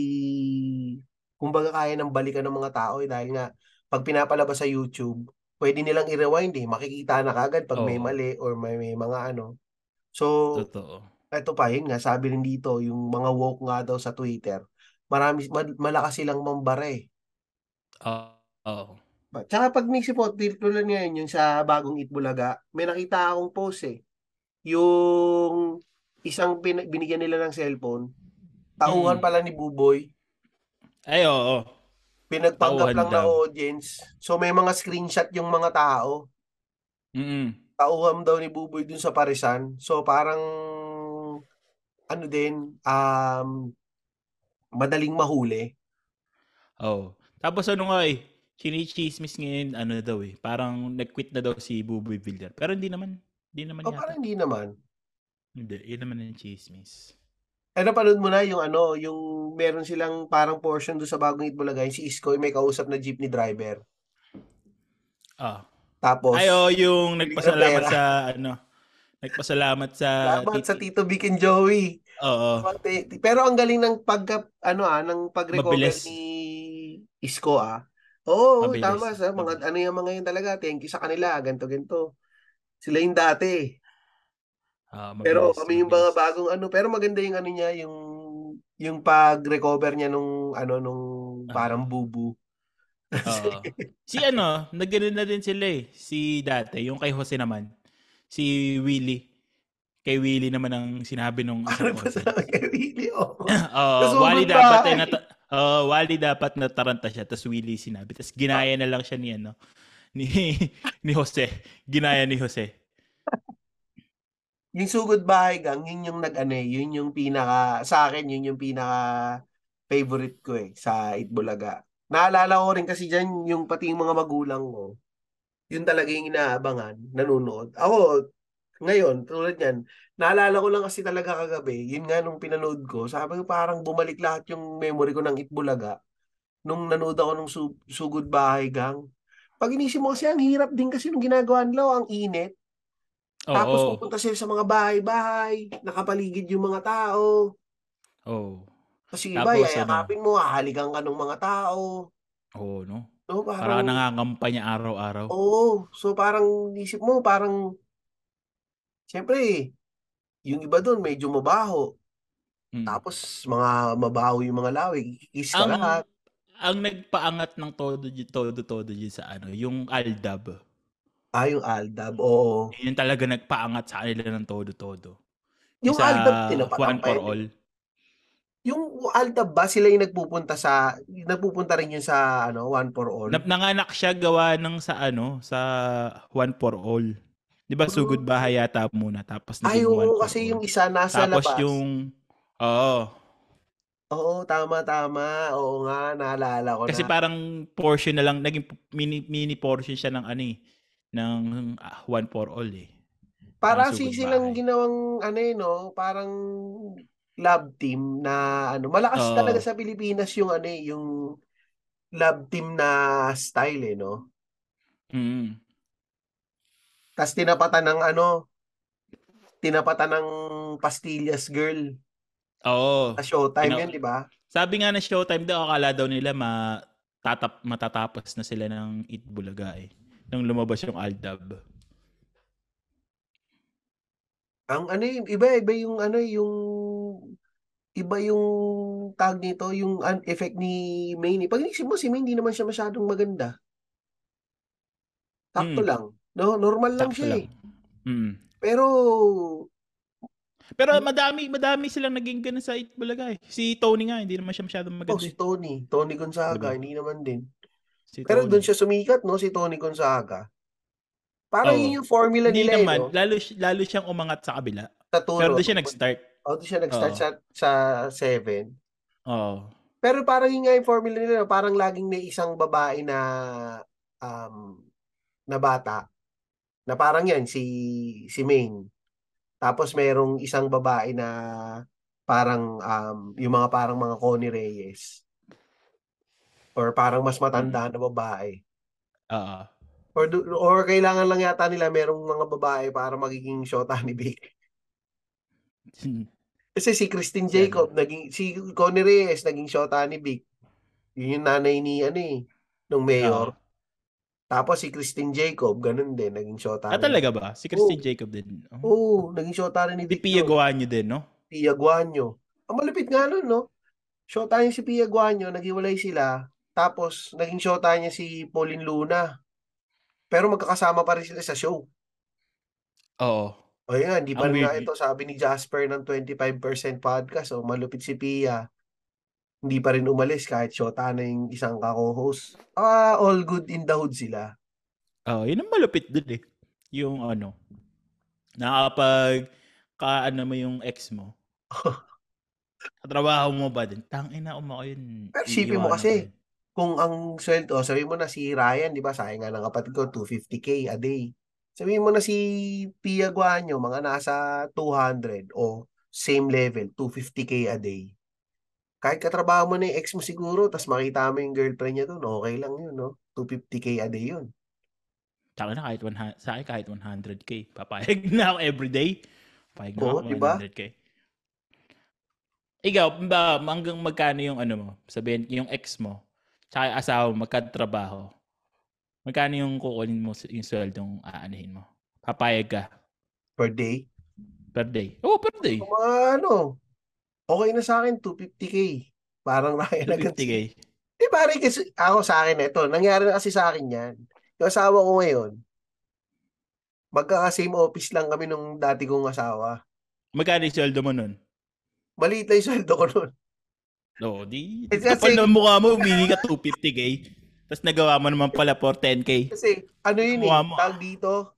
kumbaga kaya nang balikan ng mga tao eh, dahil nga pag pinapalabas sa YouTube, pwede nilang i-rewind eh. Makikita na kagad pag may Oo. mali or may, may mga ano. So, Totoo. Eto pa yun nga, sabi rin dito, yung mga woke nga daw sa Twitter, marami, mal- malakas silang mambara eh. Oo. Oo. Ba- Tsaka pag nisip mo, tulad ngayon yung sa bagong Itbulaga, may nakita akong post eh. Yung isang bin- binigyan nila ng cellphone, tauhan Mm. pala ni Buboy, Ay, oo. pinagpanggap Tauhan lang na daw. audience. So may mga screenshot yung mga tao. Mm. Tauhan daw ni Buboy dun sa Parisan. So parang ano din, um, madaling mahuli. Oo. Tapos ano nga eh, chinichismis ngayon, ano na daw eh, parang nag-quit na daw si Buboy Villar. Pero hindi naman, hindi naman O yata. parang hindi naman. Hindi, yun naman yung chismis. Eh, napanood mo na yung ano, yung meron silang parang portion doon sa bagong Itbulaga, yung si Iskoy may kausap na jeepney driver. Ah. Tapos, Ay, oh, yung nagpasalamat sa, ano, nagpasalamat sa... salamat sa tit- Tito Vic and Joey. Oo. Pero ang galing ng pag ano ah, ng pag-recover Mabilis. ni Isko ah. Oo, Mabilis. tama sa mga ano yung mga yun talaga. Thank you sa kanila, ganto ganto. Sila yung dati. Ah, Pero mabilis, kami yung mga bagong ano, pero maganda yung ano niya, yung yung pag-recover niya nung ano nung Ah. parang bubu. Si ano, nagganon na din sila eh. Si dati, yung kay Jose naman. Si Willie. Kay Willie naman ang sinabi nung isang Parang audience. pa sa kay Willie, oh. Nasugod Wally ba? dapat eh, nata- Oo, Wally dapat nataranta siya tapos Willie sinabi. Tapos ginaya na lang siya ni ano ni ni Jose. Ginaya ni Jose. Yung sugod bahay gang, yun yung nag-ano eh, yun yung pinaka, sa akin, yun yung pinaka favorite ko eh, sa Itbulaga. Naalala ko rin kasi dyan, yung pati yung mga magulang ko, yun talaga yung inaabangan, nanonood. Ako, ngayon, tulad yan, naalala ko lang kasi talaga kagabi, yun nga nung pinanood ko, sabi ko parang bumalik lahat yung memory ko ng Itbulaga nung nanood ako nung su- sugod bahay gang. Pag inisip mo kasi, ang hirap din kasi nung ginagawa nila, ang init. Oo. Tapos pupunta sila sa mga bahay-bahay, nakapaligid yung mga tao. Oo. Kasi iba, Tapos, yayakapin mo, hahalikan ka ng mga tao. Oo, no. No, Parang parang, nangangampanya araw-araw. oo. So parang, isip mo, parang, siyempre, yung iba doon medyo mabaho. Mm. Tapos, mga mabaho yung mga lawig. Kiss ka Ang lahat. ang nagpaangat ng todo todo todo dyan sa ano, yung Aldab. Ah, yung Aldab, oo. Yun talaga nagpaangat sa kanila ng todo todo. Yung sa Aldab, tinapatan One for yun. all. Yung Aldab ba, sila yung nagpupunta sa, nagpupunta rin yun sa, ano, One for All? Nap nanganak siya gawa ng sa ano, sa One for All. 'Di ba sugod bahay yata muna tapos Ay, oo, kasi All. yung isa nasa tapos labas. yung Oo. Oo, tama, tama. Oo nga, naalala ko Kasi na. parang portion na lang naging mini mini portion siya ng ano eh ng ah, One for All eh. Para si silang ginawang ano eh, no, parang love team na ano, malakas Oo. talaga sa Pilipinas yung ano eh, yung love team na style eh, no. Mm. Tapos tinapatan ng ano, tinapatan ng Pastillas Girl Oo. sa Showtime Pina- yun, di ba? Sabi nga na Showtime daw, akala daw nila matatap, matatapos na sila ng Itbulaga eh. Nung lumabas yung Aldab. Ang ano iba iba yung ano yung iba yung tag nito, yung an- effect ni Maine. Pag inisip mo si Maine, hindi naman siya masyadong maganda. Sakto Mm. lang. No, normal lang Sakto siya lang. eh. Mm. Pero Pero madami, madami silang naging ganun sa Itbulaga eh. Si Tony nga, hindi naman siya masyadong oh, maganda si eh. Tony, Tony Gonzaga, Diba? hindi naman din. Si Pero doon siya sumikat, no, si Tony Gonzaga. Parang Oo. yun yung formula Hindi nila eh, naman, no? lalo, lalo siyang umangat sa kabila. Sa. Pero doon siya nag-start. Oh, doon siya nag-start Oo. sa, sa 7. Oo. Pero parang yun nga yung formula nila, parang laging may isang babae na um, na bata na parang yan si si Maine. Tapos merong isang babae na parang um, yung mga parang mga Connie Reyes. Or parang mas matanda na babae. Oo. Or, or kailangan lang yata nila merong mga babae para magiging shota ni Vic. Kasi si Christine Jacob, naging, si Connie Reyes, naging shota ni Vic. Yun yung nanay ni, ano eh, nung mayor. Oh. Tapos si Christine Jacob, ganun din, naging shota. Ah, talaga ba? Si Christine oh. Jacob din? Oo, oh. oh, naging shota rin ni Vic. Si Pia Guanyo din, no? Pia Guanyo. Ang malupit nga nun, no? Shota niya si Pia Guanyo, naghiwalay sila. Tapos, naging shota niya si Pauline Luna. Pero magkakasama pa rin sila sa show. Oo. O yan, di ba nga ito, sabi ni Jasper ng 25% podcast, o malupit si Pia hindi pa rin umalis kahit shota na yung isang kako-host. Ah, all good in the hood sila. Oh, yun ang malupit dun eh. Yung ano, nakapag kaano mo yung ex mo. Katrabaho mo ba din? Tangina mo ko yun. Pero sipin mo kasi, kung ang sweldo, oh, sabi mo na si Ryan, di ba, sayang nga ng kapatid ko, 250k a day. Sabi mo na si Pia Guanyo, mga nasa 200 o same level, 250k a day kahit katrabaho mo na yung ex mo siguro, tapos makita mo yung girlfriend niya doon, okay lang yun, no? 250k a day yun. Saka na kahit 100, sa akin kahit 100k, papayag na ako everyday. Papayag na Oo, ako diba? 100k. Ikaw, ba, hanggang magkano yung ano mo, sabihin, yung ex mo, tsaka asawa mo, magkatrabaho, magkano yung kukunin mo yung sweldong aanahin mo? Papayag ka? Per day? Per day? Oo, oh, per day. Mga ano, okay na sa akin 250k. Parang Ryan 250k. Di pare kasi ako sa akin ito, nangyari na kasi sa akin yan. Yung asawa ko ngayon, magkaka-same office lang kami nung dati kong asawa. Magkano yung sweldo mo nun? Maliit lang yung sweldo ko nun. No, di. It's kapal na mukha mo, humingi ka 250k. Tapos nagawa mo naman pala for 10k. Kasi ano yun eh, tag dito,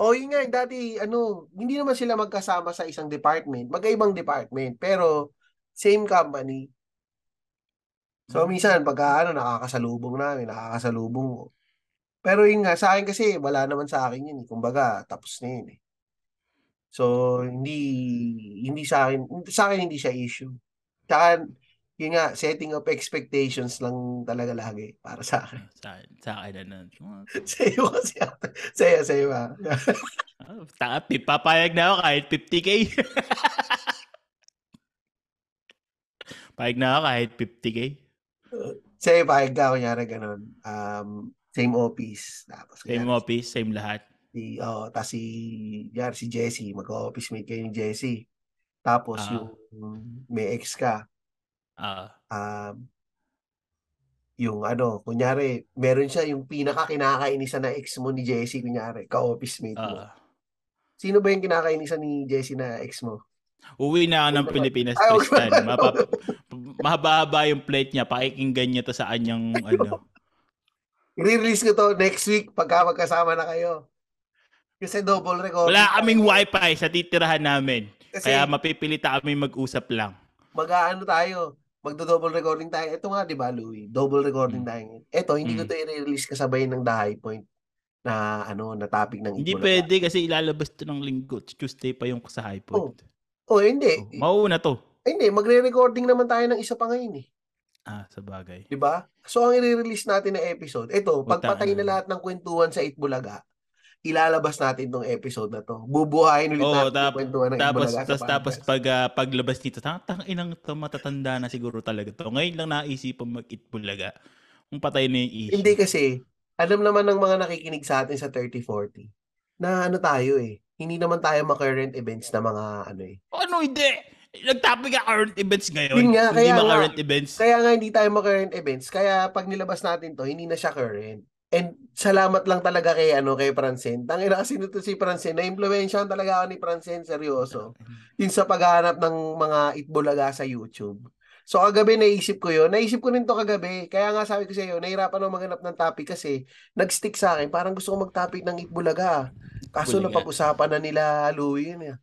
Oh, yun nga, dati, ano, hindi naman sila magkasama sa isang department. Magkaibang department. Pero, same company. So, hmm. minsan, pagka, ano, nakakasalubong namin, nakakasalubong. Pero yun nga, sa akin kasi, wala naman sa akin yun. Eh. Kumbaga, tapos na yun eh. So, hindi, hindi sa akin, sa akin hindi siya issue. Tsaka, yun nga, setting of expectations lang talaga lagi para sa akin. Sa, sa akin na nun. sa iyo kasi, sa iyo, sa iyo ba? oh, papayag na ako kahit 50k. Payag na ako kahit 50k. Sa iyo, payag ka, kunyari ganun. Um, same office. Tapos, same kunyari, office, same lahat. Si, oh, tapos si, yari, si Jessie, mag-office mate kayo ni Jessie. Tapos uh, yung may ex ka, Uh, um, yung ano, kunyari, meron siya yung pinaka kinakainisan na ex mo ni Jessie, kunyari, ka-office mate mo. Uh, Sino ba yung kinakainisan ni Jessie na ex mo? Uwi na ako ng Pilipinas, Ay, Tristan. Mapap- mahaba-haba yung plate niya. Pakikinggan niya to sa anyang ano. I-release ko to next week pagka magkasama na kayo. Kasi double record. Wala kaming wifi sa titirahan namin. Kasi, Kaya mapipilita kami mag-usap lang. Mag-ano tayo magdo-double recording tayo. Ito nga, di ba, Louie? Double recording mm. tayo. Ito, hindi mm. ko to i-release kasabay ng The High Point na ano na topic ng Hindi pwede kasi ilalabas to ng linggo. Tuesday pa yung sa High Point. Oh, oh hindi. Oh, mauna to. Ay, hindi, magre-recording naman tayo ng isa pa ngayon eh. Ah, sa bagay. 'Di ba? So ang i-release natin na episode, ito, pagpatay na lahat ng kwentuhan sa Itbulaga, ilalabas natin tong episode na to. Bubuhayin ulit oh, natin tap, kwentuhan ng tapos, tapos, tapos pag uh, paglabas nito, tang, inang to, matatanda na siguro talaga to. Ngayon lang naisipan mag-itbulaga. Kung patay na yung issue. Hindi kasi, alam naman ng mga nakikinig sa atin sa 3040 na ano tayo eh. Hindi naman tayo ma-current events na mga ano eh. Ano hindi? Nag-topic ka current events ngayon. Yun nga, hindi kaya current events. Kaya nga hindi tayo ma-current events. Kaya pag nilabas natin to, hindi na siya current. And salamat lang talaga kay ano kay Francine. Tangina kasi nito si Francine. Na-impluwensyahan talaga ako ni Francine seryoso. Yun sa paghahanap ng mga itbulaga sa YouTube. So kagabi naisip ko yun. Naisip ko rin to kagabi. Kaya nga sabi ko sa iyo, nahirapan ako maghanap ng topic kasi nag-stick sa akin. Parang gusto ko mag-topic ng itbulaga. Kaso Bulaga. napag-usapan na nila Louie yun. Eh.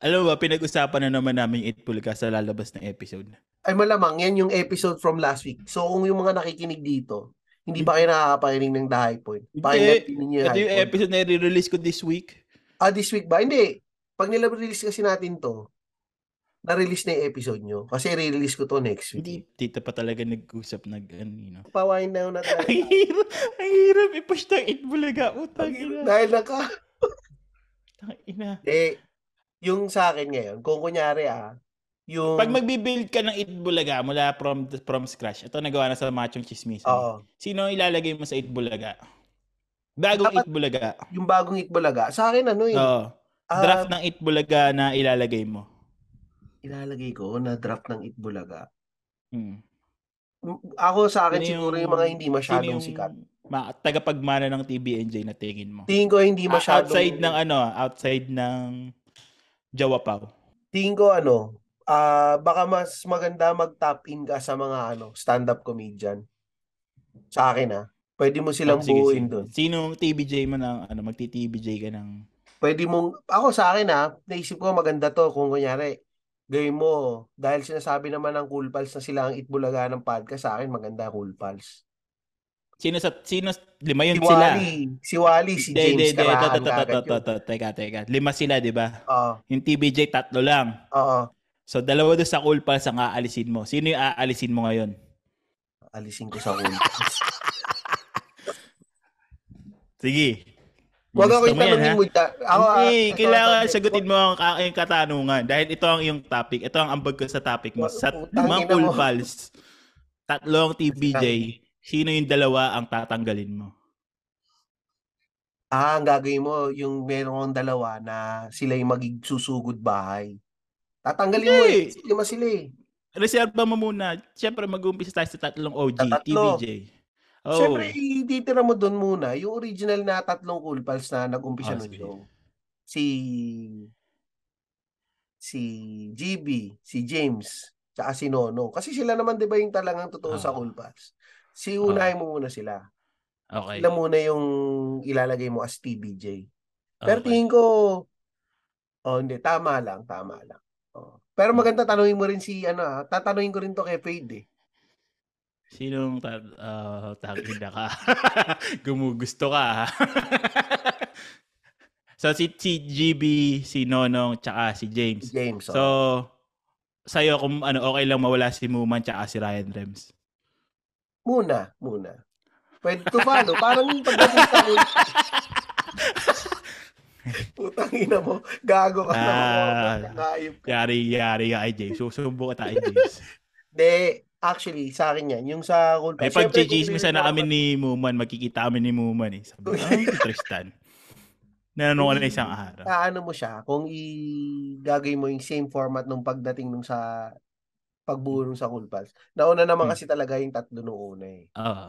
Alam mo ba, pinag-usapan na naman namin yung Itbulaga sa lalabas na episode. Ay malamang, yan yung episode from last week. So kung yung mga nakikinig dito, hindi ba kayo nakakapakinig ng The High Point? Pakinggan ninyo yung Ito yung episode na i-release ko this week. Ah, this week ba? Hindi. Pag nila-release kasi natin to, na-release na yung episode nyo. Kasi re-release ko to next week. Hindi, dito pa talaga nag-usap nag, ano, you know. Pawain na yun na talaga. ang hirap, ang hirap i-push ng itbulaga. Utang ina. Dahil naka... Tang ina. Eh, yung sa akin ngayon, kung kunyari ah, yung... Pag magbi-build ka ng itbulaga mula from from scratch, ito nagawa na sa Machong Chismis. Oo. Sino ilalagay mo sa itbulaga? Bagong Dapat- itbulaga. Yung bagong itbulaga. Sa akin ano eh. Oo. ah, Draft ng itbulaga na ilalagay mo. ilalagay ko na draft ng itbulaga. Hmm. Ako sa akin Sino siguro yung- mga hindi masyadong yung sikat. ma- tagapagmana ng TBNJ na tingin mo? Tingin ko hindi Ah, masyadong... outside ng ano, outside ng Jawa Pao. Tingin ko ano, ah baka mas maganda mag-tap in ka sa mga ano, stand-up comedian. Sa akin ah. Pwede mo silang Oh, sige, buuin doon. Sinong TBJ mo ng ano, magti-TBJ ka ng Pwede mong, ako sa akin ah, naisip ko maganda to kung kunyari, gawin mo, dahil sinasabi naman ng Cool Pals na sila ang itbulaga ng podcast, sa akin maganda Cool Pals. Sino sa sino lima yun Si sila? Wally, si Wally, si Hindi, James hindi. Ito, Karahan ito, teka, teka. Lima sila, di ba? Oo, Yung TBJ, tatlo lang. oo. So, dalawa doon sa Cool Pals ang aalisin mo. Sino yung aalisin mo ngayon? Alisin ko sa Cool Pals. Sige. Huwag ako itanongin mo dyan. Ako, ah, Hindi, ito, kailangan sagutin mo ang aking katanungan. Dahil ito ang iyong topic. Ito ang ambag ko sa topic mo. Sa mga Cool. Pals, tatlong TBJ, sino yung dalawa ang tatanggalin mo? Ah, ang gagawin mo, yung meron dalawa na sila yung magigsusugod bahay. Tatanggalin mo eh. Lima sila eh. Reserva mo muna. Siyempre, mag-umpisa tayo sa tatlong OG, Sa tatlo. TBJ. Oh. Siyempre, ititira mo doon muna yung original na tatlong cool pals na nag-umpisa Ah, ng show. Si si GB, si James, tsaka si Nono. Kasi sila naman 'di ba yung talagang totoo sa Ah. cool pals. Si unahin mo muna sila. Okay. Sila muna yung ilalagay mo as TBJ. Pero okay. tingin ko oh hindi tama lang, tama lang. Oh. Pero maganda tanungin mo rin si ano, ah, tatanungin ko rin to kay Fade eh. Sinong ta uh, tagina ka? Gumugusto ka. ha? so si, si GB, si Nonong, tsaka si James. James. oh. So sa'yo kung ano okay lang mawala si Muman tsaka si Ryan Rems. Muna, muna. Pwede to follow. Parang pagdating sa Putang ina mo, gago ka. Ngayop ka. Yari yari ka kay James. Susubo ka tayo James. De, actually, sa akin yan, yung sa May Pals, syempre, pag-chismisan kung na kami ni Muman, magkikita kami ni Muman eh. Sabi, ay, Tristan. Nananong ko na isang araw. Ah, ano mo siya, kung i-gagawin mo yung same format nung pagdating nung sa pagbuo sa Cool Pals. Nauna naman Hmm. kasi talaga yung tatlo nung una eh. Oo.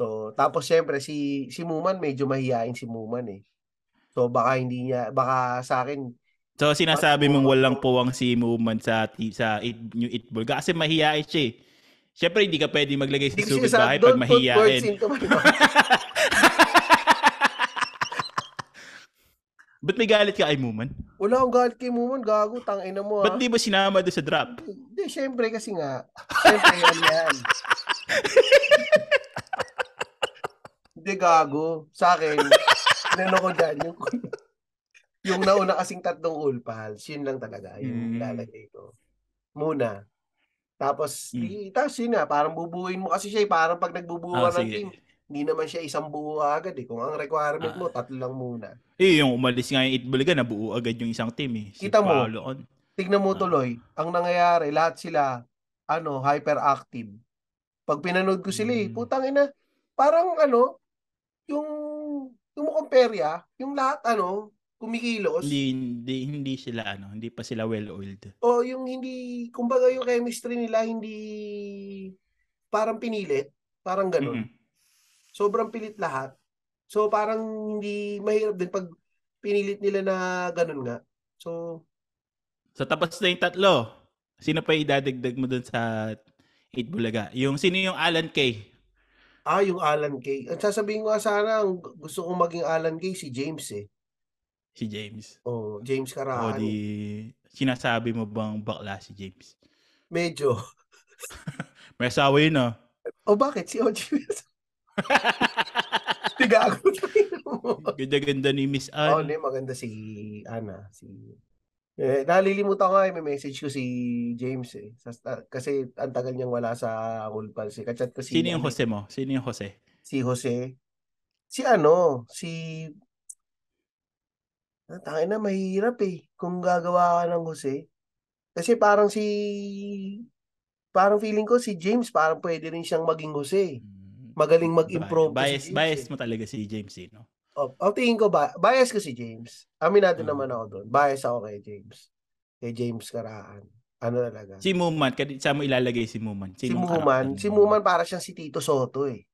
So, tapos syempre si si Muman medyo mahihain si Muman eh. So baka hindi niya baka sa akin So sinasabi mong walang puwang si Muman sa sa it, new Itbol kasi mahihain siya eh. Siyempre hindi ka pwede maglagay sa sinasabi, bahay don't pag mouth. Ba't may galit ka kay Muman? Wala akong galit kay Muman, gago, tangina mo Ba't ah. di mo sinama doon sa drop? Hindi, syempre kasi nga. Syempre yan yan. Hindi gago. Sa akin, ano ko dyan, yung, yung nauna kasing tatlong cool pals, yun lang talaga, yung Mm. lalagay ko. Muna. Tapos, Mm. di, tapos yun na, parang bubuin mo kasi siya, eh, parang pag nagbubuo Ah, ng sige. team, hindi naman siya isang buo agad eh. Kung ang requirement Ah. mo, tatlo lang muna. Eh, yung umalis nga yung Itbulaga, nabuo agad yung isang team eh. Si Kita mo. Paolo Con. Tignan mo Ah. tuloy, ang nangyayari, lahat sila, ano, hyperactive. Pag pinanood ko sila eh, Mm. putang ina, parang ano, yung, yung mo compare ah, yung lahat ano, kumikilos, Hindi, hindi, hindi sila ano, hindi pa sila well-oiled. o yung hindi, kumbaga yung chemistry nila, hindi, parang pinilit, parang ganun. Mm-mm. Sobrang pilit lahat. So parang hindi, mahirap din pag pinilit nila na ganun nga. So, So tapos na yung tatlo. Sino pa idadagdag mo dun sa Itbulaga? Yung sino yung Alan Kay? Ah, yung Alan Kay. Ang sasabihin ko sana, ang gusto kong maging Alan Kay, si James eh. Si James. Oh, James O Carahan. di, sinasabi mo bang bakla si James? Medyo. May asawa yun ah. O bakit? Si OG. Tigago. Ganda-ganda ni Miss oh, Ann. hindi. Maganda si Ana. Si Eh, nalilimutan ko nga, may message ko si James eh. Sa, uh, kasi ang tagal niyang wala sa Cool Pals. Eh. Kachat ko si... Sino yung Jose mo? Sino yung Jose? Si Jose. Si ano, si... Ah, Tangin na, mahirap eh. Kung gagawa ka ng Jose. Kasi parang si... Parang feeling ko si James, parang pwede rin siyang maging Jose. Hmm. Magaling mag-improve. Bias, si James, bias eh. mo talaga si James, eh, no? Oh, oh, tingin ko ba, bias ko si James. Aminado Hmm. naman ako doon. Bias ako kay James. Kay James Karaan. Ano talaga? Si Muman, saan mo ilalagay si Muman? Si Sinong Muman, si Muman para siyang si Tito Soto eh.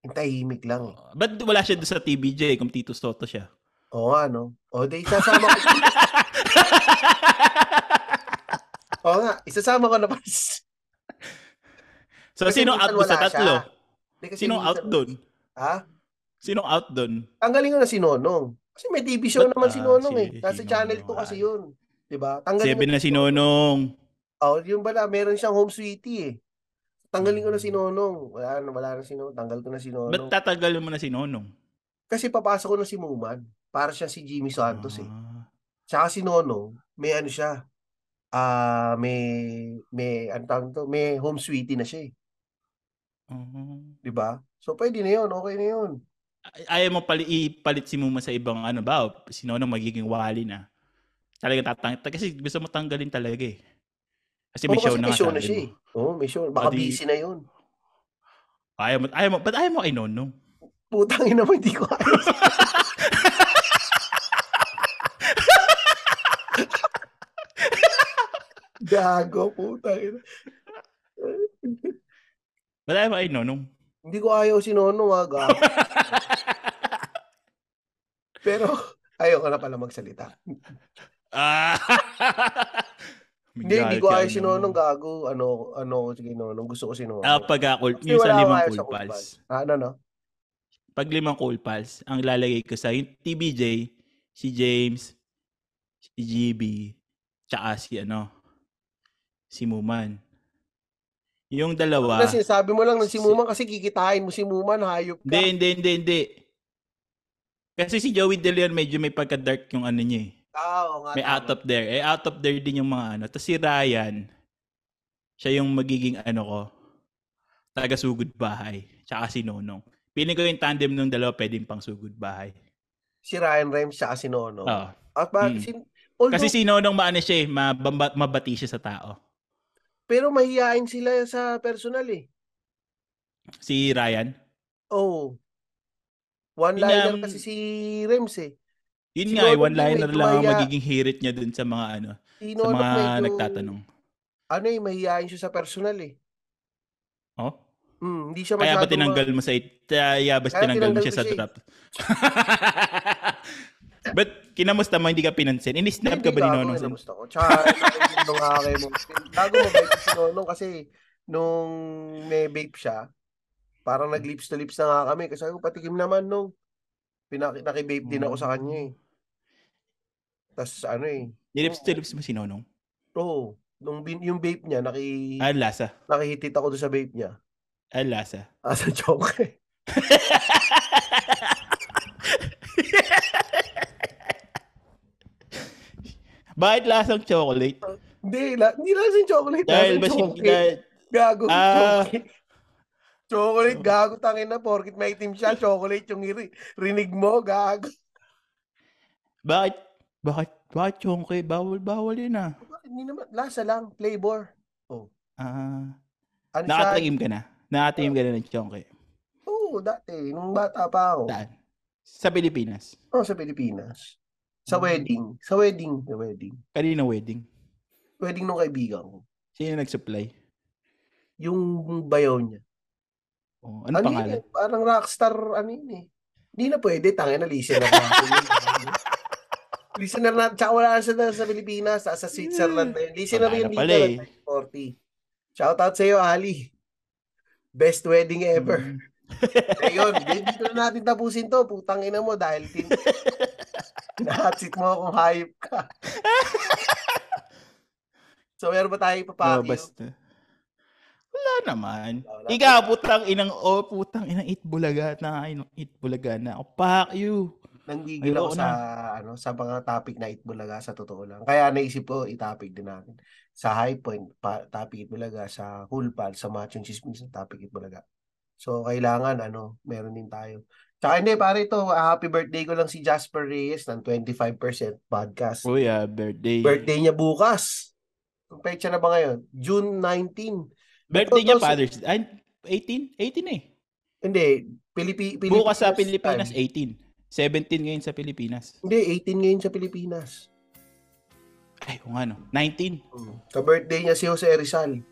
Yung tahimik lang eh. Oh, Ba't wala siya doon sa TBJ kung Tito Soto siya? Oo nga, no? O, di isasama ko. Oo nga, isasama ko na pa. so, Kasi sino out sa tatlo? kasi Sino out doon? Ha? Sino out doon? Tanggalin ko na si Nonong. Kasi may TV show Ba't- naman si ah, Nonong si- eh. Nasa si Channel Nonong, 2 kasi ah. yun. Diba? Tanggalin Seven ko na si Nonong. Oh, yung bala, meron siyang home sweetie eh. Tanggalin ko na si Hmm. Nonong. Wala na, wala na si Nonong. Tanggal ko na si Ba't Nonong. tatagal mo na si Nonong? Kasi papasok ko na si Muman. Para siya si Jimmy Santos eh. Ah. Tsaka si Nonong, may ano siya. Ah, may may ano tawag to, may home sweetie na siya eh, Oh. 'di ba? So pwede na 'yon, okay na 'yon. Ay- Ayaw mo pali ipalit si Muman sa ibang ano ba? Si Nonong magiging wali na. Talaga tatang kasi gusto mo tanggalin talaga eh. Kasi may Oo, show kasi na may nga show na sabi siya mo. eh. Oo, may show. Baka Pati- busy na 'yon. Ayaw mo, ayaw mo, ba't ayaw mo kay Nonong? Putang ina mo, hindi ko ayos. Gago, putang ina. Ba't ayaw mo kay Nonong? Hindi ko ayaw si Nonong ah, gago. Pero, ayaw ko na pala magsalita. Ah! Hindi, hindi ko ayaw si Nonong gago. Ano, ano, sige Nonong. Gusto ko si Nonong. Ah, pag cool, Kasi yung sa wala akong limang sa Cool pals. Ah, ano, no? Pag limang cool pals, ang lalagay ko sa yung TBJ, si James, si GB, tsaka si ano, si Muman. Yung dalawa, Kasi sinasabi mo lang na si Muman kasi kikitain mo si Muman, hayop ka. hindi, hindi, hindi, hindi. Kasi si Joey De Leon medyo may pagka-dark yung ano niya eh. Oo nga. May tama. out of there. Eh, out of there din yung mga ano. Tapos si Ryan, siya yung magiging ano ko, taga-sugod bahay. Tsaka si Nonong. Piling ko yung tandem ng dalawa pwedeng pang sugod bahay. Si Ryan Rems tsaka si Nono. Oo. At ba, Mm. si, although, Kasi si Nonong maano siya eh, mabamba, mabati siya sa tao. Pero mahihain sila sa personal eh. Si Ryan, Oh. One-liner kasi si Rems eh. yun Si nga, eh, one-liner lang ang magiging hirit niya dun sa mga ano, Si sa mga medyo, nagtatanong. ano eh, mahihain siya sa personal eh. Oh? Hmm, hindi siya Kaya ba tinanggal mo sa it? Kaya ba Kaya tinanggal mo tinanggal siya sa eh. draft? But kinamusta mo hindi ka pinansin? Ini-snap Hindi, ka ba ni Nonong? kinamusta ko. Tsaka, nung kay mo. Gago mabait si Nonong kasi nung may vape siya, parang nag-lips to lips na nga kami. Kasi ako patikim naman nung pinaki naki-vape din ako sa kanya eh. Tapos ano eh. Nilips to lips mo si Nonong? Oo. Nung bin, yung vape niya, naki, Ah, lasa. nakihitit ako doon sa vape niya. Ah, lasa. Asa joke eh. Bakit lasang chocolate? Hindi, la, hindi lang yung chocolate. Dahil lasang ba chocolate. Dahil, Gago. Ah. chocolate. Chocolate, gago, tangin na. Porkit may itim siya, chocolate yung iri- rinig mo, gago. bakit? Bakit? Bakit chonke? Bawal, bawal yun ah. Hindi naman, lasa lang, flavor. Ah, Ano siya? nakatagim ka na? Nakatagim ka na ng chonke? Oo, dati, nung bata pa ako. Saan? Sa Pilipinas? Oo, sa Pilipinas. Sa Hmm. wedding. Sa wedding. Sa wedding. Kanina wedding? Wedding nung kaibigan ko. Sino nag-supply? Yung bayaw niya. Oh, ano Ano pangalan? yun eh, Parang rockstar, ano yun eh. Hindi na pwede, tangin na listener yun. listener na, tsaka wala na siya sa Pilipinas, sa Switzerland na yun. Listener yun na dito, eh. 40. Shout out sa iyo, Ali. Best wedding ever. Mm. Ayun, dito na natin tapusin to. Putang ina mo dahil tin Nahatsit mo akong hayop ka. so, meron ba tayo No, ipapakyo? basta. Wala naman. Wala. Ikaw, putang inang, oh, putang inang eat bulaga na, inang eat bulaga na. Oh, fuck you. nanggigil ako sa ano sa mga topic na Itbulaga sa totoo lang. Kaya naisip ko i-topic din natin. Sa High Point, pa, topic Itbulaga, sa Hulpal, sa Machong Chismis, topic Itbulaga. So kailangan ano, meron din tayo. Tsaka hindi, pare ito, happy birthday ko lang si Jasper Reyes ng 25% podcast. Oh yeah, birthday. Birthday niya bukas. Kung pecha na ba ngayon? June 19. Birthday niya, Father's Day. 18? 18 eh. Hindi. Pilipi, Pilipinas Bukas sa Pilipinas, time. 18. 17 ngayon sa Pilipinas. Hindi, 18 ngayon sa Pilipinas. Ay, kung ano, 19. Hmm. Ka-birthday niya si Jose Rizal.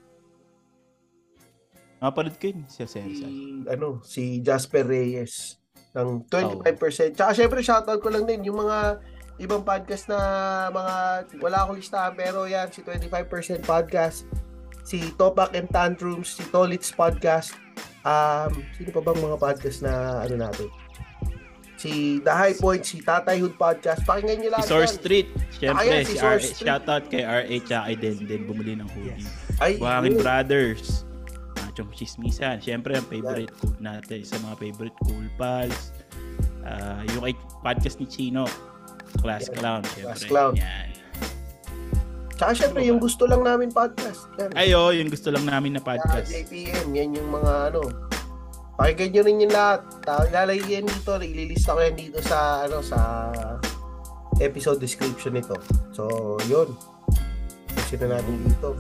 Mapanood ko yun, si Rizal. Si, ano, si Jasper Reyes ng 25%. Oh. Tsaka syempre shoutout ko lang din yung mga ibang podcast na mga wala akong listahan pero yan si 25% podcast si Topak and Tantrums, si Tolits Podcast, um, sino pa bang mga podcast na ano natin? Si The High Point, si Tatay Hood Podcast. Pakinggan niyo lang. Si Source Street. Siyempre, Ayan, si, si RA, shoutout kay RA tsaka kay Denden bumili ng hoodie. Yes. Ay, Buhangin Brothers. Machong Chismisan. Siyempre, ang favorite yeah. cool natin. Sa mga favorite cool pals. Uh, yung podcast ni Chino. Class yeah. Clown. Siyempre. Class Clown. Yan. Tsaka syempre, yung gusto lang namin podcast. Yan. Ayo, yung gusto lang namin na podcast. Uh, JPM, yan yung mga ano. Pakinggan nyo rin yung lahat. Lalagay yan dito, ililista ko yan dito sa ano sa episode description nito. So, yun. Kasi na natin dito.